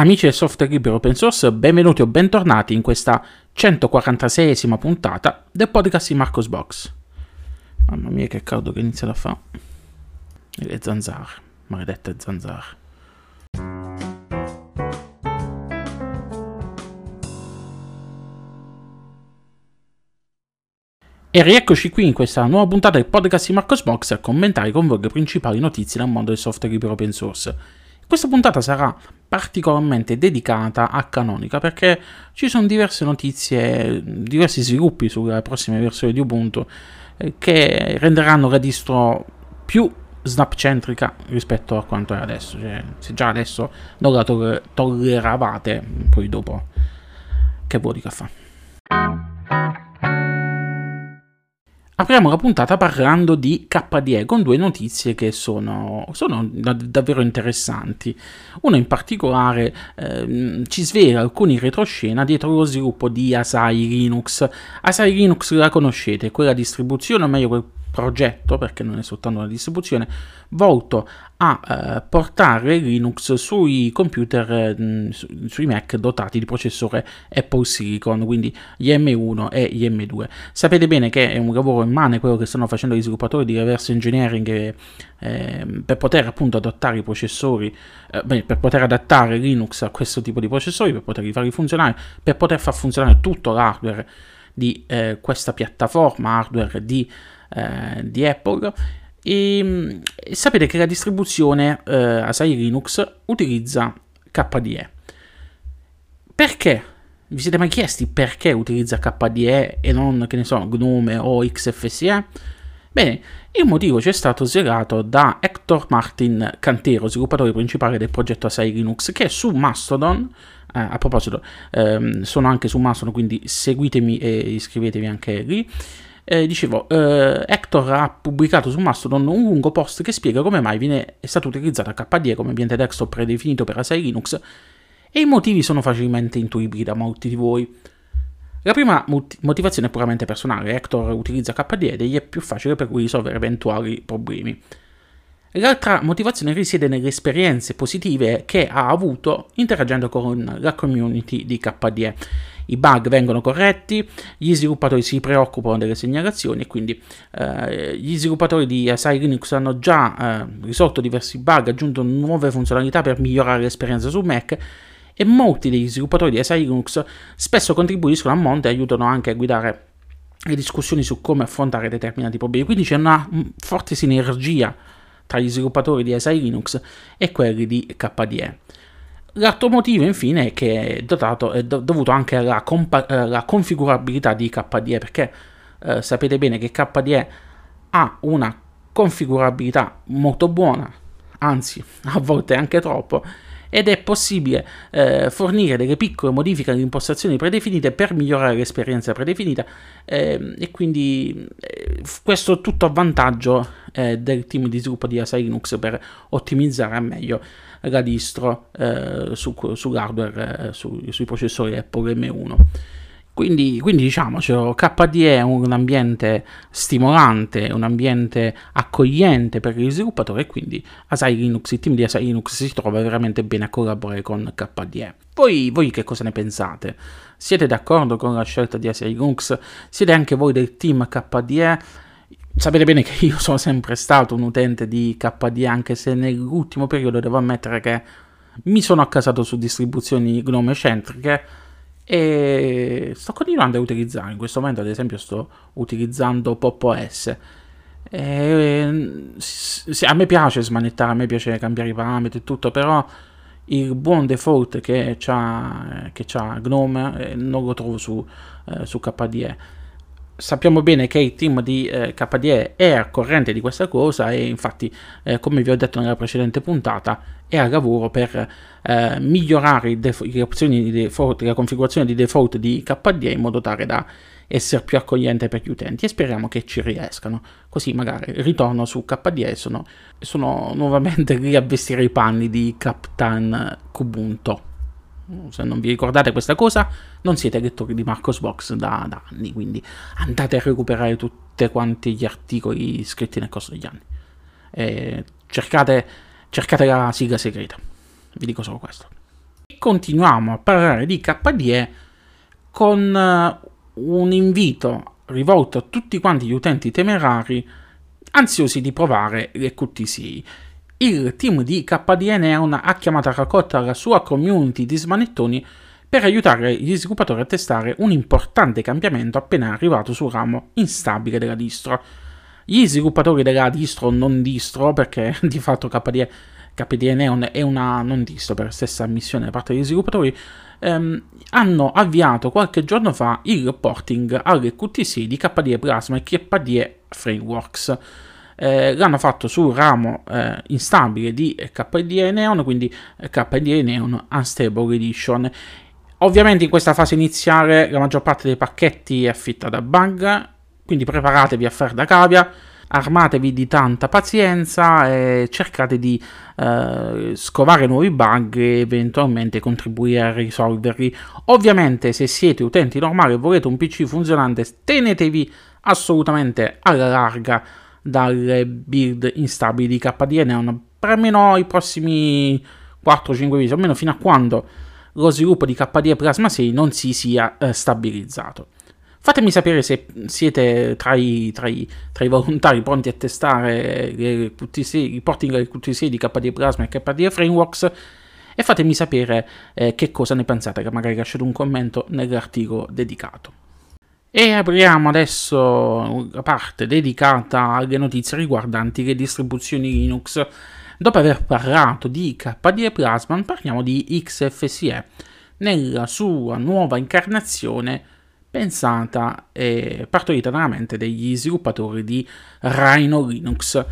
Amici del software libero open source, benvenuti o bentornati in questa 146esima puntata del podcast di Marcos Box. Mamma mia che caldo che inizia a fare. E le zanzare, maledette zanzare. E rieccoci qui in questa nuova puntata del podcast di Marcos Box a commentare con voi le principali notizie dal mondo del software libero open source. Questa puntata sarà particolarmente dedicata a Canonica perché ci sono diverse notizie, diversi sviluppi sulle prossime versioni di Ubuntu eh, che renderanno la distro più snapcentrica rispetto a quanto è adesso. Cioè, se già adesso non la to- tolleravate, poi dopo che vuoi di caffè. Apriamo la puntata parlando di KDE con due notizie che sono, sono davvero interessanti. Una in particolare eh, ci svela alcuni retroscena dietro lo sviluppo di Asai Linux. Asai Linux la conoscete, quella distribuzione, o meglio quel progetto, perché non è soltanto una distribuzione, volto a eh, portare Linux sui computer, mh, mm, sui Mac dotati di processore Apple Silicon, quindi gli M1 e gli M2. Sapete bene che è un lavoro immane quello che stanno facendo gli sviluppatori di reverse engineering eh, eh, per poter appunto adattare i processori, eh, beh, per poter adattare Linux a questo tipo di processori, per poterli farli funzionare, per poter far funzionare tutto l'hardware di eh, questa piattaforma, hardware di eh, di Apple. E, e, sapete che la distribuzione eh, Asai Linux utilizza KDE. Perché? Vi siete mai chiesti perché utilizza KDE e non, che ne so, Gnome o XFCE? Bene, il motivo ci è stato svelato da Hector Martin Cantero, sviluppatore principale del progetto Asai Linux, che su Mastodon, eh, a proposito, ehm, sono anche su Mastodon, quindi seguitemi e iscrivetevi anche lì, eh, dicevo, eh, Hector ha pubblicato su Mastodon un lungo post che spiega come mai viene, è stato utilizzato KDE come ambiente desktop predefinito per Asai Linux e i motivi sono facilmente intuibili da molti di voi. La prima motivazione è puramente personale, Hector utilizza KDE ed è più facile per lui risolvere eventuali problemi. L'altra motivazione risiede nelle esperienze positive che ha avuto interagendo con la community di KDE i bug vengono corretti, gli sviluppatori si preoccupano delle segnalazioni e quindi eh, gli sviluppatori di Asai Linux hanno già eh, risolto diversi bug, aggiunto nuove funzionalità per migliorare l'esperienza su Mac e molti degli sviluppatori di Asai Linux spesso contribuiscono a monte e aiutano anche a guidare le discussioni su come affrontare determinati problemi. Quindi c'è una forte sinergia tra gli sviluppatori di Asai Linux e quelli di KDE. L'altro motivo, infine, è che è, dotato, è dovuto anche alla, compa- alla, eh, configurabilità di KDE, perché eh, sapete bene che KDE ha una configurabilità molto buona, anzi, a volte anche troppo, ed è possibile eh, fornire delle piccole modifiche alle impostazioni predefinite per migliorare l'esperienza predefinita eh, e quindi eh, questo tutto a vantaggio eh, del team di sviluppo di Asai Linux per ottimizzare al meglio la distro eh, su, sull'hardware, eh, su, sui processori Apple M1. Quindi, quindi diciamocelo, KDE è un ambiente stimolante, un ambiente accogliente per gli sviluppatori e quindi Asai Linux, il team di Asai Linux si trova veramente bene a collaborare con KDE. Voi, voi che cosa ne pensate? Siete d'accordo con la scelta di Asai Linux? Siete anche voi del team KDE? Sapete bene che io sono sempre stato un utente di KDE, anche se nell'ultimo periodo devo ammettere che mi sono accasato su distribuzioni gnome centriche e sto continuando a utilizzare. In questo momento, ad esempio, sto utilizzando Pop OS. E, sì, a me piace smanettare, a me piace cambiare i parametri e tutto, però il buon default che c'ha, che c'ha Gnome eh, non lo trovo su, eh, su KDE sappiamo bene che il team di eh, KDE è al corrente di questa cosa e infatti, eh, come vi ho detto nella precedente puntata, è a lavoro per eh, migliorare def- le opzioni di default, la configurazione di default di KDE in modo tale da essere più accogliente per gli utenti e speriamo che ci riescano. Così magari ritorno su KDE e sono, sono nuovamente lì a vestire i panni di Captain Kubuntu se non vi ricordate questa cosa, non siete lettori di Marcos Box da, da anni, quindi andate a recuperare tutti quanti gli articoli scritti nel corso degli anni. E cercate, cercate la sigla segreta, vi dico solo questo. continuiamo a parlare di KDE con eh, un invito rivolto a tutti quanti gli utenti temerari ansiosi di provare le QTC. Il team di KDE Neon ha chiamato a raccolta la sua community di smanettoni per aiutare gli sviluppatori a testare un importante cambiamento appena arrivato sul ramo instabile della distro. Gli sviluppatori della distro non distro, perché di fatto KDE, KDE Neon è una non distro per stessa ammissione da parte degli sviluppatori, ehm, hanno avviato qualche giorno fa il reporting alle QTC di KDE Plasma e KDE Frameworks. Eh, l'hanno fatto sul ramo eh, instabile di KDE Neon, quindi KDE Neon Unstable Edition. Ovviamente in questa fase iniziale la maggior parte dei pacchetti è affitta da bug, quindi preparatevi a fare da cavia armatevi di tanta pazienza e cercate di eh, scovare nuovi bug e eventualmente contribuire a risolverli. Ovviamente se siete utenti normali e volete un PC funzionante tenetevi assolutamente alla larga dalle build instabili di KDE per almeno i prossimi 4-5 mesi, almeno fino a quando lo sviluppo di KDE Plasma 6 non si sia eh, stabilizzato. Fatemi sapere se siete tra i, tra i, tra i volontari pronti a testare le QTC, i porting alle QTC di KDE Plasma e KDE Frameworks e fatemi sapere eh, che cosa ne pensate, magari lasciate un commento nell'articolo dedicato. E apriamo adesso la parte dedicata alle notizie riguardanti le distribuzioni Linux. Dopo aver parlato di KDE Plasma, parliamo di XFCE nella sua nuova incarnazione pensata e partorita dalla mente degli sviluppatori di Rhino Linux.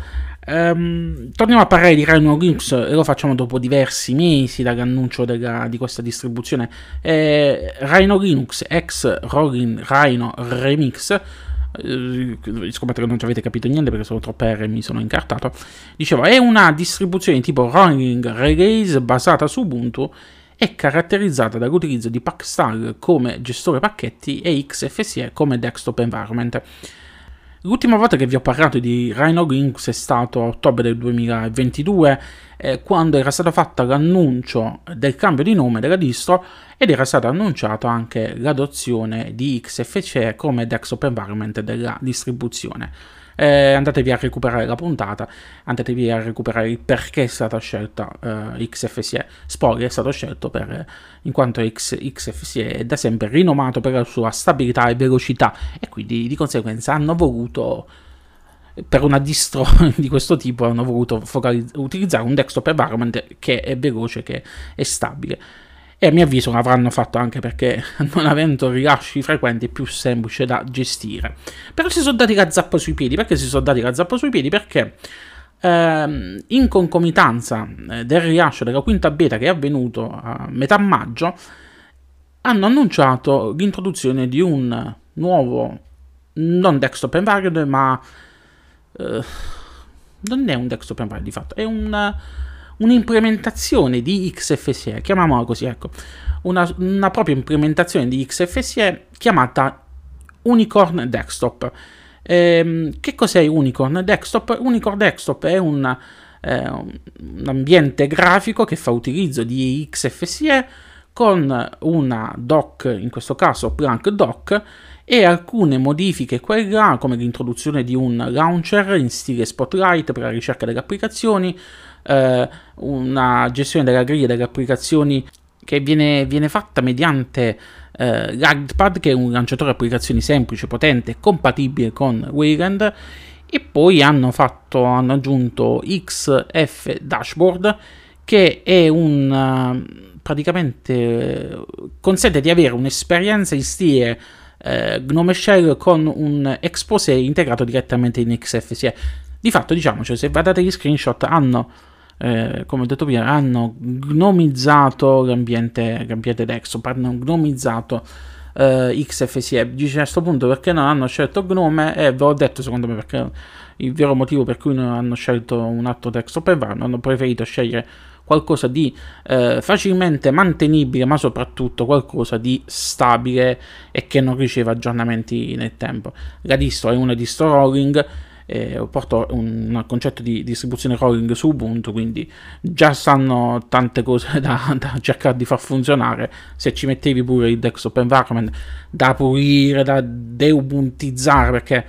Um, torniamo a parlare di Rhino Linux e lo facciamo dopo diversi mesi dall'annuncio della, di questa distribuzione. Eh, Rhino Linux ex Rolling Rhino Remix eh, scommetto che non ci avete capito niente perché sono troppe R e mi sono incartato. Dicevo, è una distribuzione tipo Rolling Release basata su Ubuntu è caratterizzata dall'utilizzo di Packstar come gestore pacchetti e XFCE come desktop environment. L'ultima volta che vi ho parlato di Rhino Linux è stato a ottobre del 2022, eh, quando era stato fatto l'annuncio del cambio di nome della distro ed era stata annunciata anche l'adozione di XFCE come desktop environment della distribuzione eh, andatevi a recuperare la puntata, andatevi a recuperare il perché è stata scelta eh, XFCE. Spoiler è stato scelto per, in quanto X, XFCE è da sempre rinomato per la sua stabilità e velocità e quindi di conseguenza hanno voluto per una distro di questo tipo hanno voluto focalizz- utilizzare un desktop environment che è veloce, che è stabile e a mio avviso l'avranno fatto anche perché non avendo rilasci frequenti è più semplice da gestire. Però si sono dati la zappa sui piedi, perché si sono dati la zappa sui piedi? Perché ehm, in concomitanza eh, del rilascio della quinta beta che è avvenuto a metà maggio, hanno annunciato l'introduzione di un nuovo, non desktop environment, ma... Eh, non è un desktop environment di fatto, è un un'implementazione di XFCE, chiamiamola così, ecco, una, una propria implementazione di XFCE chiamata Unicorn Desktop. Ehm, che cos'è Unicorn Desktop? Unicorn Desktop è un, eh, un ambiente grafico che fa utilizzo di XFCE con una doc, in questo caso Plank Doc, e alcune modifiche qua e là, come l'introduzione di un launcher in stile Spotlight per la ricerca delle applicazioni, eh, una gestione della griglia delle applicazioni che viene, viene fatta mediante eh, l'AgPad, che è un lanciatore applicazioni semplice, potente, compatibile con Wayland, e poi hanno, fatto, hanno aggiunto XF Dashboard, che è un praticamente consente di avere un'esperienza in stile eh, Gnome Shell con un expose integrato direttamente in XFCE. Di fatto, diciamo, cioè, se guardate gli screenshot, hanno eh, come ho detto prima, hanno gnomizzato l'ambiente, l'ambiente desktop, hanno gnomizzato eh, XFCE. Dice a questo punto perché non hanno scelto Gnome e ve l'ho detto secondo me perché il vero motivo per cui non hanno scelto un altro desktop environment, hanno preferito scegliere qualcosa di eh, facilmente mantenibile, ma soprattutto qualcosa di stabile e che non riceva aggiornamenti nel tempo. La distro è una distro rolling eh, porto un concetto di distribuzione rolling su Ubuntu, quindi già stanno tante cose da, da, cercare di far funzionare. Se ci mettevi pure il desktop environment da pulire, da deubuntizzare, perché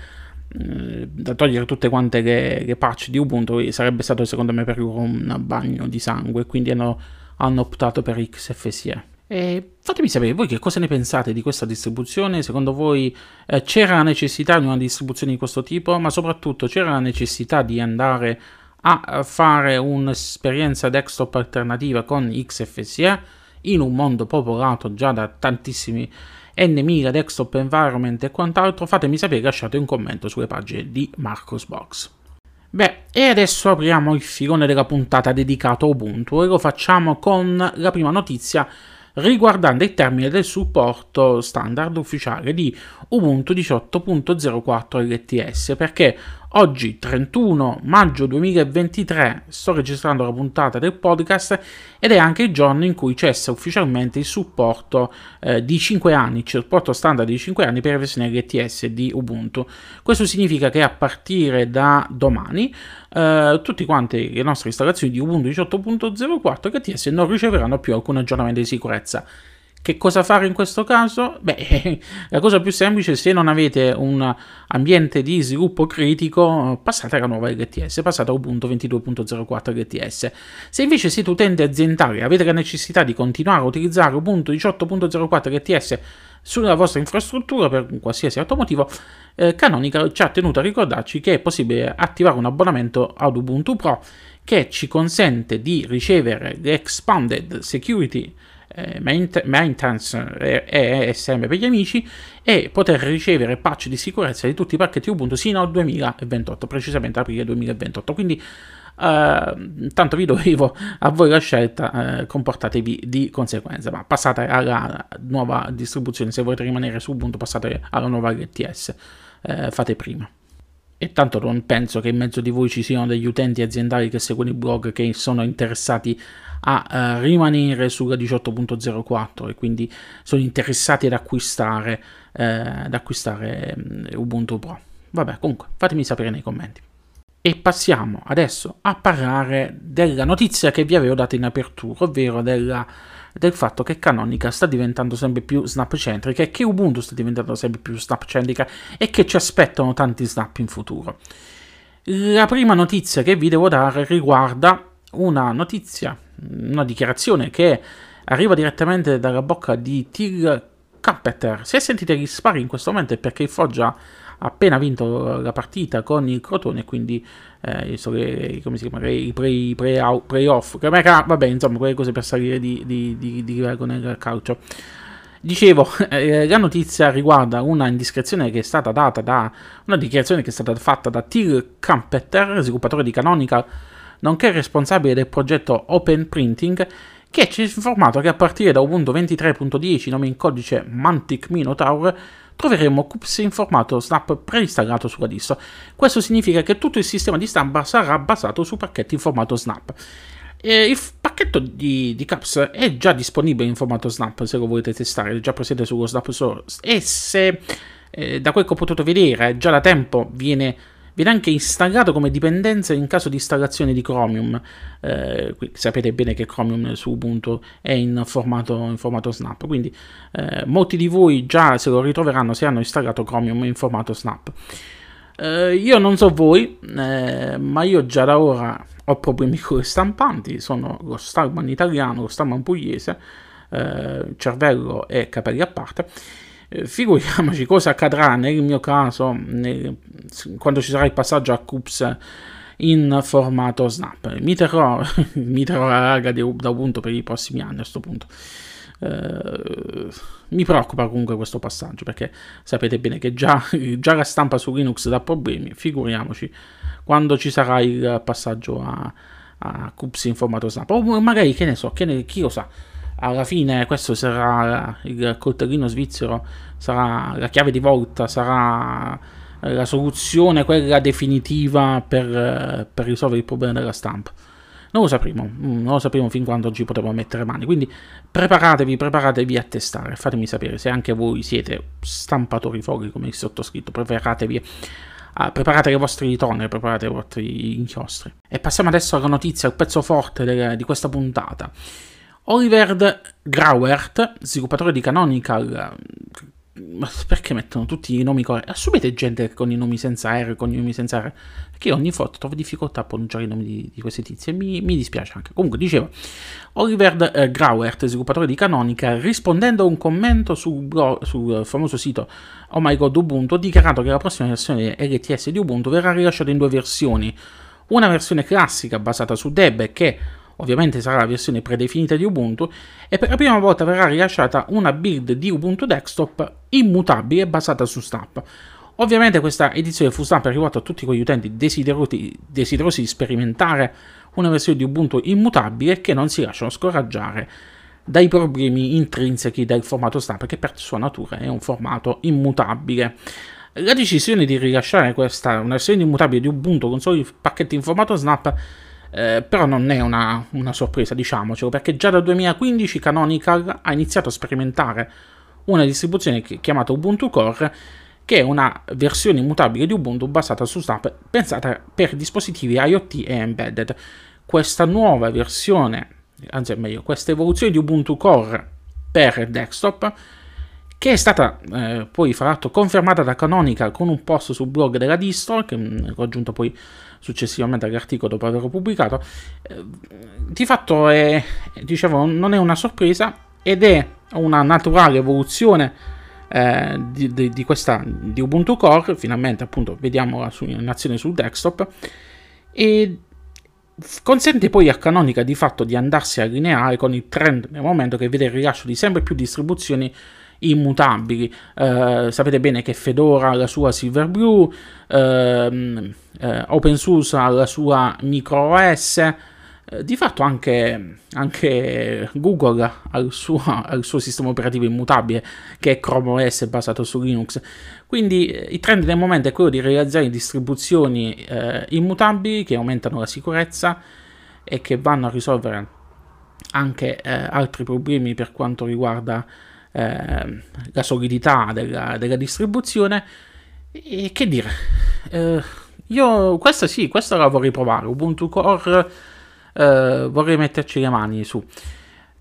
eh, da togliere tutte quante le, le, patch di Ubuntu sarebbe stato secondo me per loro un bagno di sangue, quindi hanno, hanno optato per XFCE. E fatemi sapere voi che cosa ne pensate di questa distribuzione, secondo voi eh, c'era la necessità di una distribuzione di questo tipo, ma soprattutto c'era la necessità di andare a fare un'esperienza desktop alternativa con XFCE in un mondo popolato già da tantissimi N1000 desktop environment e quant'altro, fatemi sapere, lasciate un commento sulle pagine di Marcos Box. Beh, e adesso apriamo il filone della puntata dedicato a Ubuntu e lo facciamo con la prima notizia riguardante il termine del supporto standard ufficiale di Ubuntu 18.04 LTS perché Oggi, 31 maggio 2023, sto registrando la puntata del podcast ed è anche il giorno in cui cessa ufficialmente il supporto eh, di 5 anni, il supporto standard di 5 anni per la versione LTS di Ubuntu. Questo significa che a partire da domani eh, tutte quante le nostre installazioni di Ubuntu 18.04 LTS non riceveranno più alcun aggiornamento di sicurezza. Che cosa fare in questo caso? Beh, la cosa più semplice, se non avete un ambiente di sviluppo critico, passate alla nuova LTS, passate a Ubuntu 22.04 LTS. Se invece siete utenti aziendali e avete la necessità di continuare a utilizzare Ubuntu 18.04 LTS sulla vostra infrastruttura per qualsiasi altro motivo, eh, Canonical ci ha tenuto a ricordarci che è possibile attivare un abbonamento ad Ubuntu Pro che ci consente di ricevere l'Expanded Security eh, maintenance ESM per gli amici e poter ricevere patch di sicurezza di tutti i pacchetti Ubuntu sino al 2028, precisamente aprile 2028. Quindi Uh, tanto vi dovevo a voi la scelta, uh, comportatevi di conseguenza, ma passate alla nuova distribuzione, se volete rimanere su Ubuntu passate alla nuova LTS, uh, fate prima. E tanto non penso che in mezzo di voi ci siano degli utenti aziendali che seguono il blog che sono interessati a uh, rimanere sulla 18.04 e quindi sono interessati ad acquistare, uh, ad acquistare um, Ubuntu Pro. Vabbè, comunque, fatemi sapere nei commenti. E passiamo adesso a parlare della notizia che vi avevo dato in apertura, ovvero della, del fatto che Canonica sta diventando sempre più snap-centrica e che Ubuntu sta diventando sempre più snap-centrica e che ci aspettano tanti snap in futuro. La prima notizia che vi devo dare riguarda una notizia una dichiarazione che arriva direttamente dalla bocca di Till Carpenter. Se sentite gli spari in questo momento è perché il Foggia appena vinto la partita con il Crotone, quindi eh, so come si chiama, i play, play, playoff, vabbè, insomma, quelle cose per salire di, di, di, di livello nel calcio. Dicevo, eh, la notizia riguarda una indiscrezione che è stata data da una dichiarazione che è stata fatta da Till Campeter, sviluppatore di Canonical, nonché responsabile del progetto Open Printing, che ci ha informato che a partire da Ubuntu 23.10, nome in codice Mantic Minotaur, troveremo CUPS in formato Snap preinstallato sulla distro. Questo significa che tutto il sistema di stampa sarà basato su pacchetti in formato Snap. E il pacchetto di, di, CAPS è già disponibile in formato Snap se lo volete testare, è già presente sullo Snap Source e se eh, da quel che ho potuto vedere già da tempo viene Viene anche installato come dipendenza in caso di installazione di Chromium. Eh, sapete bene che Chromium su Ubuntu è in formato, in formato Snap, quindi eh, molti di voi già se lo ritroveranno se hanno installato Chromium in formato Snap. Eh, io non so voi, eh, ma io già da ora ho problemi con le stampanti, sono lo Starman italiano, lo Starman pugliese, eh, cervello e capelli a parte eh, figuriamoci cosa accadrà nel mio caso nel, quando ci sarà il passaggio a CUPS in formato Snap. Mi terrò, mi terrò la raga di, da Ubuntu per i prossimi anni a questo punto. Uh, mi preoccupa comunque questo passaggio perché sapete bene che già, già, la stampa su Linux dà problemi, figuriamoci quando ci sarà il passaggio a, a CUPS in formato Snap. O magari, che ne so, che ne, chi lo sa, alla fine questo sarà il coltellino svizzero, sarà la chiave di volta, sarà la soluzione, quella definitiva per, per risolvere il problema della stampa. Non lo sapremo, mm, non lo sapremo fin quando ci potremo mettere mani. Quindi preparatevi, preparatevi a testare. Fatemi sapere se anche voi siete stampatori fogli come il sottoscritto. Preparatevi Ah, preparate le vostre tonere, preparate i vostri inchiostri. E passiamo adesso alla notizia, al pezzo forte de- di questa puntata. Oliver Grauert, sviluppatore di Canonical, ma perché mettono tutti i nomi corretti? Assumete gente con i nomi senza R, con i nomi senza R, perché ogni volta trovo difficoltà a pronunciare i nomi di, di questi tizi e mi, mi, dispiace anche. Comunque, dicevo, Oliver eh, Grauert, sviluppatore di Canonical, rispondendo a un commento sul, blog, sul famoso sito Oh My God Ubuntu, ha dichiarato che la prossima versione LTS di Ubuntu verrà rilasciata in due versioni. Una versione classica basata su Deb che ovviamente sarà la versione predefinita di Ubuntu, e per la prima volta verrà rilasciata una build di Ubuntu Desktop immutabile basata su Snap. Ovviamente questa edizione fu Snap è rivolta a tutti quegli utenti desiderosi, di sperimentare una versione di Ubuntu immutabile che non si lasciano scoraggiare dai problemi intrinseci del formato Snap, che per sua natura è un formato immutabile. La decisione di rilasciare questa una versione immutabile di Ubuntu con soli pacchetti in formato Snap eh, però non è una, una, sorpresa, diciamocelo, perché già dal 2015 Canonical ha iniziato a sperimentare una distribuzione chiamata Ubuntu Core, che è una versione immutabile di Ubuntu basata su Snap, pensata per dispositivi IoT e embedded. Questa nuova versione, anzi meglio, questa evoluzione di Ubuntu Core per desktop, che è stata eh, poi fra l'altro confermata da Canonical con un post sul blog della distro, che mm, ho aggiunto poi successivamente all'articolo dopo averlo pubblicato, eh, di fatto è, dicevo, non è una sorpresa ed è una naturale evoluzione eh, di, di, di, questa di Ubuntu Core, finalmente appunto vediamo la sua in azione sul desktop. E consente poi a Canonica di fatto di andarsi a allineare con il trend nel momento che vede il rilascio di sempre più distribuzioni immutabili. Eh, sapete bene che Fedora ha la sua Silverblue, ehm, eh, OpenSUSE ha la sua MicroOS, eh, di fatto anche, anche Google ha il, suo, ha il, suo, sistema operativo immutabile che è Chrome OS basato su Linux. Quindi eh, il trend del momento è quello di realizzare distribuzioni eh, immutabili che aumentano la sicurezza e che vanno a risolvere anche eh, altri problemi per quanto riguarda eh, la solidità della, della, distribuzione. E che dire, eh, io questa sì, questa la vorrei provare. Ubuntu Core eh, vorrei metterci le mani su.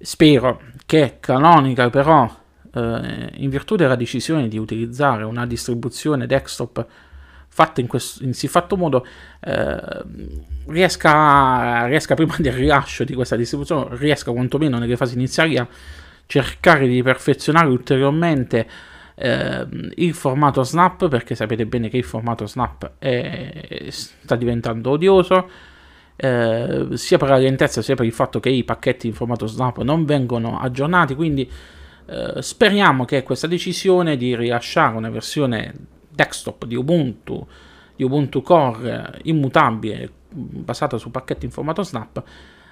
Spero che Canonical però, eh, in virtù della decisione di utilizzare una distribuzione desktop fatta in, questo, in siffatto modo, eh, riesca, riesca prima del rilascio di questa distribuzione, riesca quantomeno nelle fasi iniziali a cercare di perfezionare ulteriormente eh, il formato Snap perché sapete bene che il formato Snap è, sta diventando odioso eh, sia per la lentezza sia per il fatto che i pacchetti in formato Snap non vengono aggiornati quindi eh, speriamo che questa decisione di rilasciare una versione desktop di Ubuntu di Ubuntu Core immutabile basata su pacchetti in formato Snap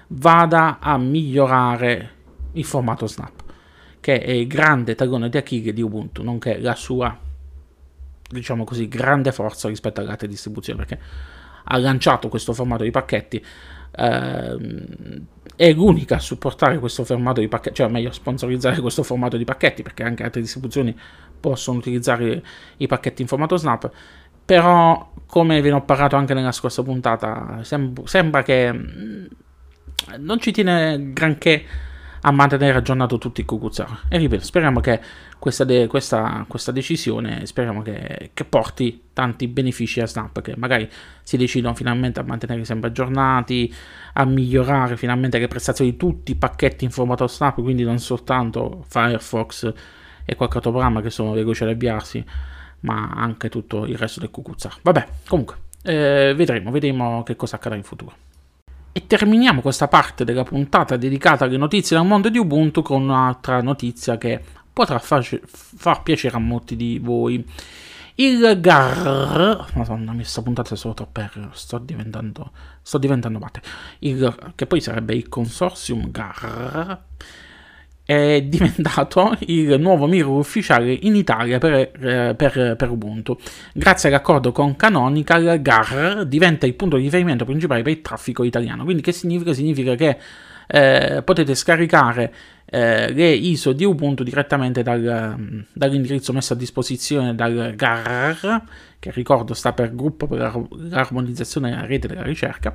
vada a migliorare il formato Snap che è il grande tallone di Achille di Ubuntu, nonché la sua, diciamo così, grande forza rispetto alle altre distribuzioni, perché ha lanciato questo formato di pacchetti, ehm, è l'unica a supportare questo formato di pacchetti, cioè meglio sponsorizzare questo formato di pacchetti, perché anche altre distribuzioni possono utilizzare i pacchetti in formato Snap, però come ve ne ho parlato anche nella scorsa puntata, sem- sembra che mm, non ci tiene granché a mantenere aggiornato tutti i Kukuzzar. E ripeto, speriamo che questa, de- questa, questa decisione speriamo che, che, porti tanti benefici a Snap, che magari si decidono finalmente a mantenere sempre aggiornati, a migliorare finalmente le prestazioni di tutti i pacchetti in formato Snap, quindi non soltanto Firefox e qualche altro programma che sono veloci ad avviarsi, ma anche tutto il resto del Kukuzzar. Vabbè, comunque, eh, vedremo, vedremo che cosa accadrà in futuro. E terminiamo questa parte della puntata dedicata alle notizie dal mondo di Ubuntu con un'altra notizia che potrà far, far piacere a molti di voi. Il GAR, madonna, questa puntata è solo troppo R, sto diventando, sto diventando mate. Il, che poi sarebbe il consortium GAR è diventato il nuovo mirror ufficiale in Italia per, eh, per, per, Ubuntu. Grazie all'accordo con Canonical, GAR diventa il punto di riferimento principale per il traffico italiano. Quindi che significa? Significa che eh, potete scaricare eh, le ISO di Ubuntu direttamente dal, dall'indirizzo messo a disposizione dal GAR, che ricordo sta per Gruppo per l'armonizzazione della rete della ricerca,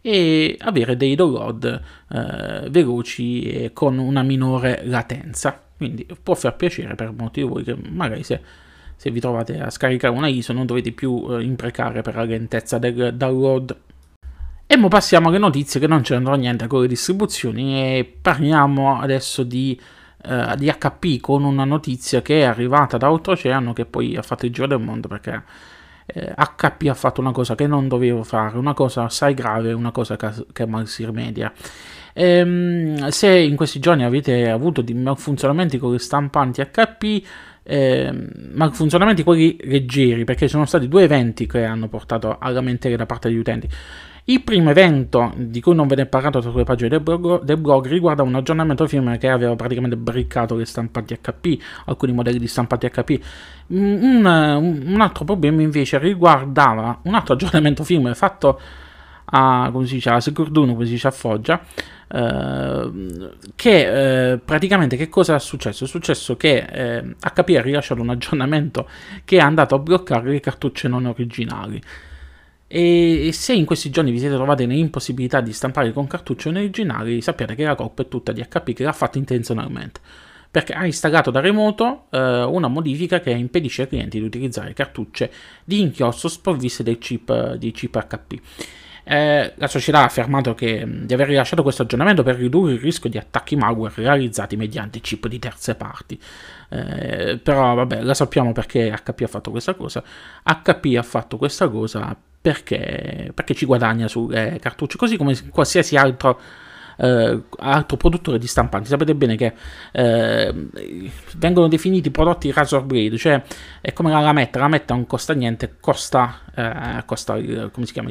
e avere dei download eh, veloci e con una minore latenza. Quindi può far piacere per molti di voi che magari se, se vi trovate a scaricare una ISO non dovete più eh, imprecare per la lentezza del download. E ora passiamo alle notizie che non c'entrano niente con le distribuzioni e parliamo adesso di, uh, di, HP con una notizia che è arrivata da oltreoceano che poi ha fatto il giro del mondo perché eh, HP ha fatto una cosa che non dovevo fare, una cosa assai grave, una cosa che, che mal si rimedia. Ehm, se in questi giorni avete avuto dei malfunzionamenti con le stampanti HP, eh, malfunzionamenti quelli leggeri, perché sono stati due eventi che hanno portato a lamentele da parte degli utenti. Il primo evento di cui non ve ne è parlato sulle pagine del blog, del blog riguarda un aggiornamento firmware che aveva praticamente briccato le stampanti HP, alcuni modelli di stampanti HP. Un, un altro problema invece riguardava un altro aggiornamento firmware fatto a, come si dice, a Securduno, come si dice a Foggia, eh, che eh, praticamente che cosa è successo? È successo che eh, HP ha rilasciato un aggiornamento che è andato a bloccare le cartucce non originali. E se in questi giorni vi siete trovati nell'impossibilità di stampare con cartucce originali, sappiate che la colpa è tutta di HP che l'ha fatto intenzionalmente. Perché ha installato da remoto eh, una modifica che impedisce ai clienti di utilizzare cartucce di inchiostro sprovviste del chip, di chip HP. Eh, la società ha affermato che, di aver rilasciato questo aggiornamento per ridurre il rischio di attacchi malware realizzati mediante chip di terze parti. Eh, però vabbè, la sappiamo perché HP ha fatto questa cosa. HP ha fatto questa cosa perché, perché ci guadagna sulle cartucce, così come qualsiasi altro, eh, altro produttore di stampanti. Sapete bene che eh, vengono definiti prodotti razor blade, cioè è come la lametta, la lametta non costa niente, costa, eh, costa come si chiama?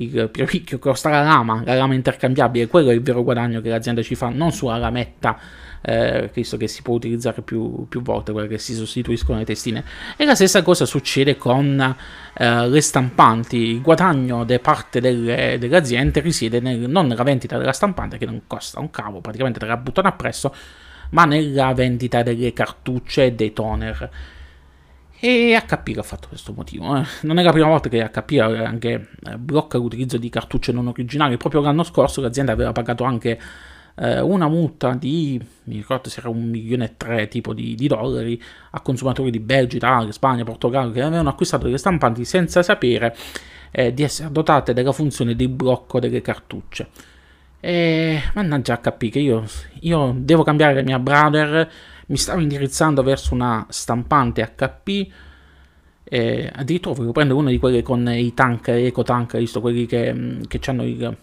il più ricchio costa la lama, la lama intercambiabile, quello è il vero guadagno che l'azienda ci fa, non sulla lametta eh, visto che si può utilizzare più, più, volte, quelle che si sostituiscono le testine. E la stessa cosa succede con eh, le stampanti, il guadagno da parte delle, delle risiede nel, non nella vendita della stampante, che non costa un cavo, praticamente te la buttano appresso, ma nella vendita delle cartucce e dei toner. E HP ha fatto questo motivo. Eh. Non è la prima volta che HP anche eh, blocca l'utilizzo di cartucce non originali. Proprio l'anno scorso l'azienda aveva pagato anche eh, una multa di, mi ricordo se era un milione e tre tipo di, di, dollari a consumatori di Belgio, Italia, Spagna, Portogallo che avevano acquistato delle stampanti senza sapere eh, di essere dotate della funzione di blocco delle cartucce. E mannaggia HP che io, io devo cambiare la mia brother, mi stavo indirizzando verso una stampante HP eh, addirittura volevo prendere una di quelle con i tank, eco tank, visto quelli che, che hanno il,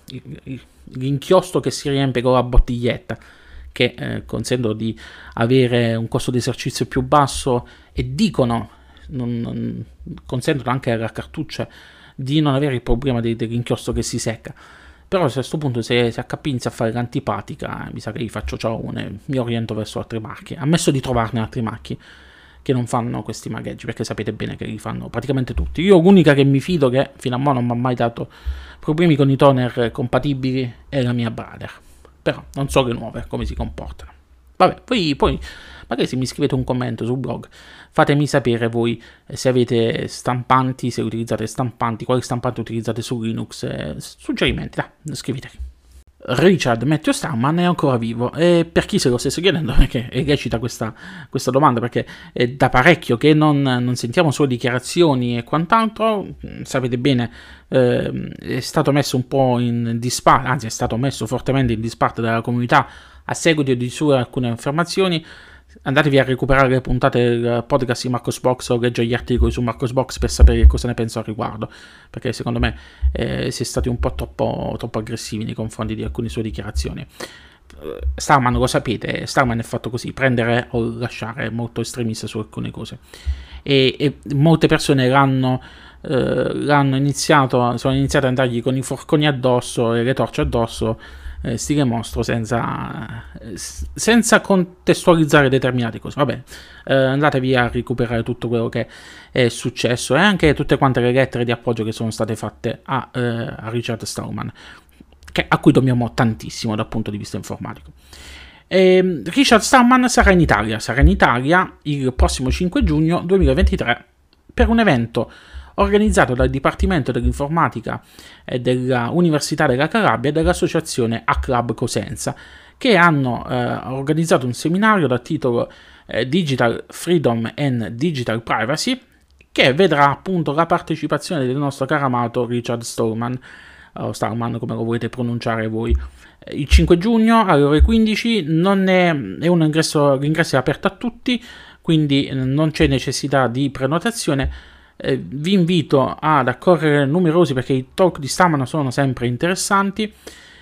il, l'inchiostro che si riempie con la bottiglietta, che eh, consentono di avere un costo di esercizio più basso e dicono, non, non, consentono anche alla cartuccia di non avere il problema di, dell'inchiostro che si secca. Però a questo punto se, se HP inizia a fare l'antipatica, mi sa che gli faccio ciao, mi oriento verso altri marchi, ammesso di trovarne altri marchi che non fanno questi magheggi, perché sapete bene che li fanno praticamente tutti. Io l'unica che mi fido che fino a ora non mi ha mai dato problemi con i toner compatibili è la mia Brother. Però non so le nuove come si comportano. Vabbè, poi, poi magari se mi scrivete un commento sul blog, fatemi sapere voi eh, se avete stampanti, se utilizzate stampanti, quali stampanti utilizzate su Linux, eh, suggerimenti, dai, scriveteli. Richard Matthew Starman è ancora vivo. E per chi se lo stesse chiedendo perché è lecita questa, questa domanda perché è da parecchio che non, non, sentiamo sue dichiarazioni e quant'altro sapete bene eh, è stato messo un po' in disparte anzi è stato messo fortemente in disparte dalla comunità a seguito di sue alcune affermazioni andatevi a recuperare le puntate del podcast di Marcos Box o leggere gli articoli su Marcos Box per sapere cosa ne penso al riguardo, perché secondo me eh, si è stati un po' troppo, troppo, aggressivi nei confronti di alcune sue dichiarazioni. Eh, Starman lo sapete, Starman è fatto così, prendere o lasciare, molto estremista su alcune cose. E, e molte persone l'hanno, eh, l'hanno iniziato, sono iniziate ad andargli con i forconi addosso e le torce addosso eh, stile mostro senza, senza contestualizzare determinate cose. Vabbè, eh, andatevi a recuperare tutto quello che è successo e anche tutte quante le lettere di appoggio che sono state fatte a, eh, a Richard Stallman, che, a cui dobbiamo tantissimo dal punto di vista informatico. E Richard Stallman sarà in Italia, sarà in Italia il prossimo 5 giugno 2023 per un evento organizzato dal Dipartimento dell'Informatica dell'Università della Calabria e dall'associazione A Club Cosenza, che hanno eh, organizzato un seminario dal titolo eh, Digital Freedom and Digital Privacy, che vedrà appunto la partecipazione del nostro caro amato Richard Stallman, o Stallman come lo volete pronunciare voi. Il 5 giugno alle ore 15 non è, è un ingresso, l'ingresso è aperto a tutti, quindi non c'è necessità di prenotazione eh, vi invito ad accorrere numerosi perché i talk di Staman sono sempre interessanti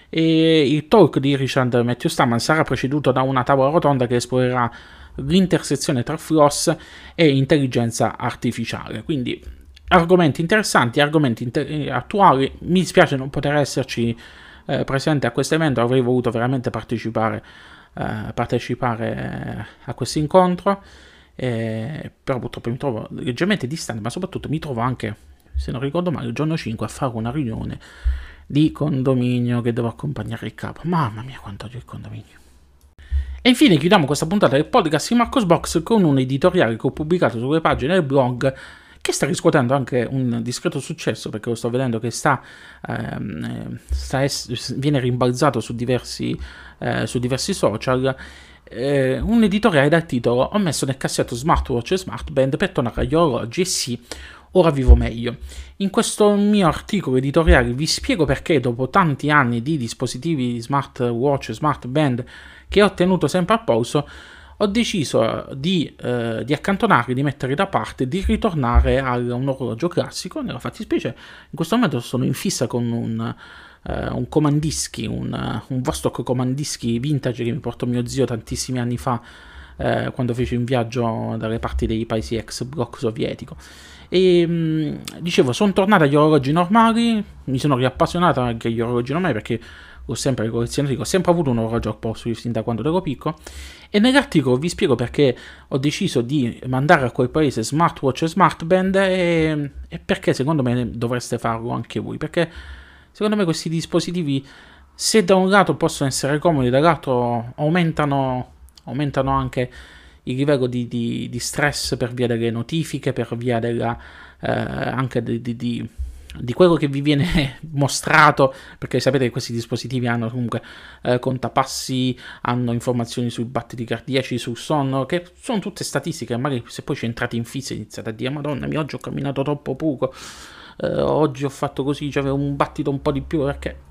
e il talk di Richard Matthew Staman sarà preceduto da una tavola rotonda che esplorerà l'intersezione tra floss e intelligenza artificiale. Quindi argomenti interessanti, argomenti inter- eh, attuali. Mi dispiace non poter esserci eh, presente a questo evento, avrei voluto veramente partecipare, eh, partecipare eh, a questo incontro. Eh, però purtroppo mi trovo leggermente distante, ma soprattutto mi trovo anche, se non ricordo male, il giorno 5 a fare una riunione di condominio che devo accompagnare il capo. Mamma mia, quanto odio il condominio. E infine chiudiamo questa puntata del podcast di Marcos Box con un editoriale che ho pubblicato sulle pagine del blog che sta riscuotendo anche un discreto successo perché lo sto vedendo che sta, ehm, sta es- viene rimbalzato su diversi, eh, su diversi social eh, un editoriale dal titolo Ho messo nel cassetto smartwatch e smartband per tornare agli orologi e sì, ora vivo meglio. In questo mio articolo editoriale vi spiego perché dopo tanti anni di dispositivi smartwatch e smartband che ho tenuto sempre a polso, ho deciso di, eh, di accantonarli, di metterli da parte, di ritornare a un orologio classico. Nella fattispecie, in questo momento sono in fissa con un uh, un comandischi, un, un Vostok comandischi vintage che mi portò mio zio tantissimi anni fa uh, quando fece un viaggio dalle parti dei paesi ex blocco sovietico. E mm, dicevo, sono tornato agli orologi normali, mi sono riappassionato anche agli orologi normali perché ho sempre collezionato, ho sempre avuto un orologio a posto fin da quando ero piccolo. E nell'articolo vi spiego perché ho deciso di mandare a quel paese smartwatch e smartband e, e perché secondo me dovreste farlo anche voi. Perché Secondo me questi dispositivi, se da un lato possono essere comodi, dall'altro aumentano, aumentano anche il livello di, di, di, stress per via delle notifiche, per via della, eh, anche di, di, quello che vi viene mostrato, perché sapete che questi dispositivi hanno comunque eh, contapassi, hanno informazioni sui battiti cardiaci, sul sonno, che sono tutte statistiche, magari se poi ci entrate in fissa iniziate a dire madonna mia oggi ho camminato troppo poco, eh, oggi ho fatto così, cioè un battito un po' di più perché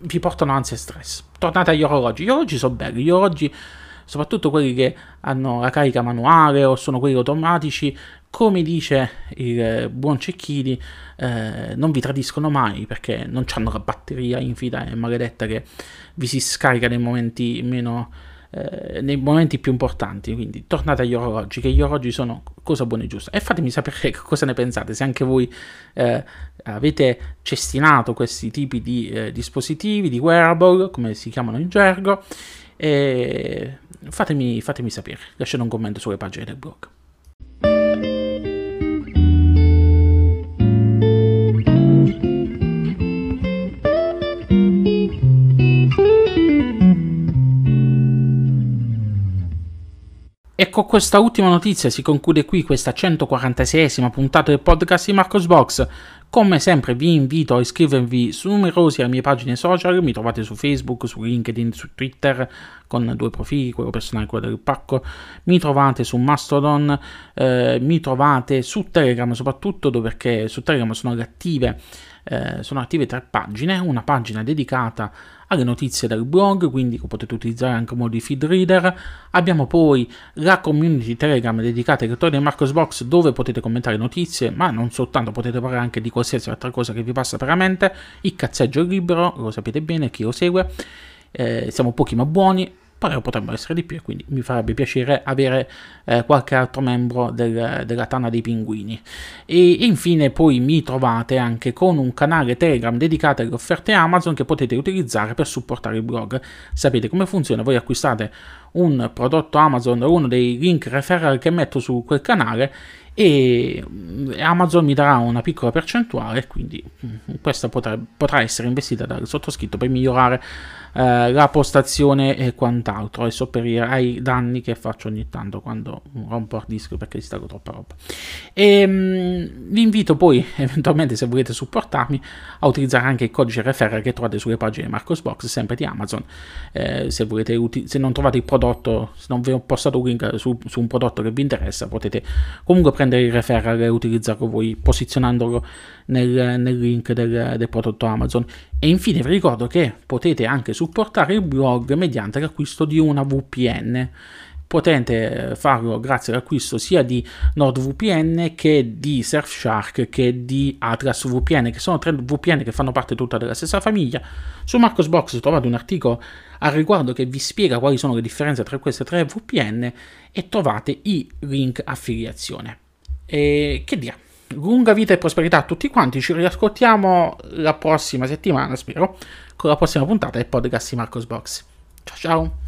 vi portano ansia e stress. Tornate agli orologi, gli orologi sono belli, gli orologi, soprattutto quelli che hanno la carica manuale o sono quelli automatici, come dice il buon Cecchini, eh, non vi tradiscono mai perché non hanno la batteria infida e maledetta che vi si scarica nei momenti meno eh, nei momenti più importanti. Quindi tornate agli orologi, che gli orologi sono cosa buona e giusta. E fatemi sapere cosa ne pensate, se anche voi eh, avete cestinato questi tipi di eh, dispositivi, di wearable, come si chiamano in gergo. E fatemi, fatemi sapere, lasciate un commento sulle pagine del blog. E con questa ultima notizia si conclude qui questa 146esima puntata del podcast di Marcos Box. Come sempre vi invito a iscrivervi su numerosi alle mie pagine social, mi trovate su Facebook, su LinkedIn, su Twitter con due profili, quello personale e quello del pacco, mi trovate su Mastodon, eh, mi trovate su Telegram soprattutto perché su Telegram sono attive, eh, sono attive tre pagine, una pagina dedicata alle notizie del blog, quindi potete utilizzare anche modo di feed reader. Abbiamo poi la community Telegram dedicata ai lettori del Marcos Box dove potete commentare notizie, ma non soltanto, potete parlare anche di qualsiasi altra cosa che vi passa per la mente. Il cazzeggio è libero, lo sapete bene, chi lo segue. Eh, siamo pochi ma buoni, però potrebbero essere di più e quindi mi farebbe piacere avere eh, qualche altro membro del, della Tana dei Pinguini. E infine poi mi trovate anche con un canale Telegram dedicato alle offerte Amazon che potete utilizzare per supportare il blog. Sapete come funziona? Voi acquistate un prodotto Amazon, uno dei link referral che metto su quel canale e Amazon mi darà una piccola percentuale, quindi questa potrà, potrà essere investita dal sottoscritto per migliorare eh, la postazione e quant'altro e sopperire ai danni che faccio ogni tanto quando rompo hard disk perché instago troppa roba. E, mh, vi invito poi eventualmente se volete supportarmi a utilizzare anche il codice referral che trovate sulle pagine Marcosbox sempre di Amazon. Eh, se, volete uti- se non trovate il prodotto, se non vi ho postato un link su, su un prodotto che vi interessa, potete comunque prendere il referral e utilizzarlo voi posizionandolo nel, nel link del, del, prodotto Amazon. E infine vi ricordo che potete anche supportare il blog mediante l'acquisto di una VPN. Potete farlo grazie all'acquisto sia di NordVPN che di Surfshark che di Atlas VPN, che sono tre VPN che fanno parte tutta della stessa famiglia. Su Marcosbox trovate un articolo al riguardo che vi spiega quali sono le differenze tra queste tre VPN e trovate i link affiliazione. E che dire? Lunga vita e prosperità a tutti quanti. Ci riascoltiamo la prossima settimana, spero, con la prossima puntata del podcast di Marcos Box. Ciao ciao!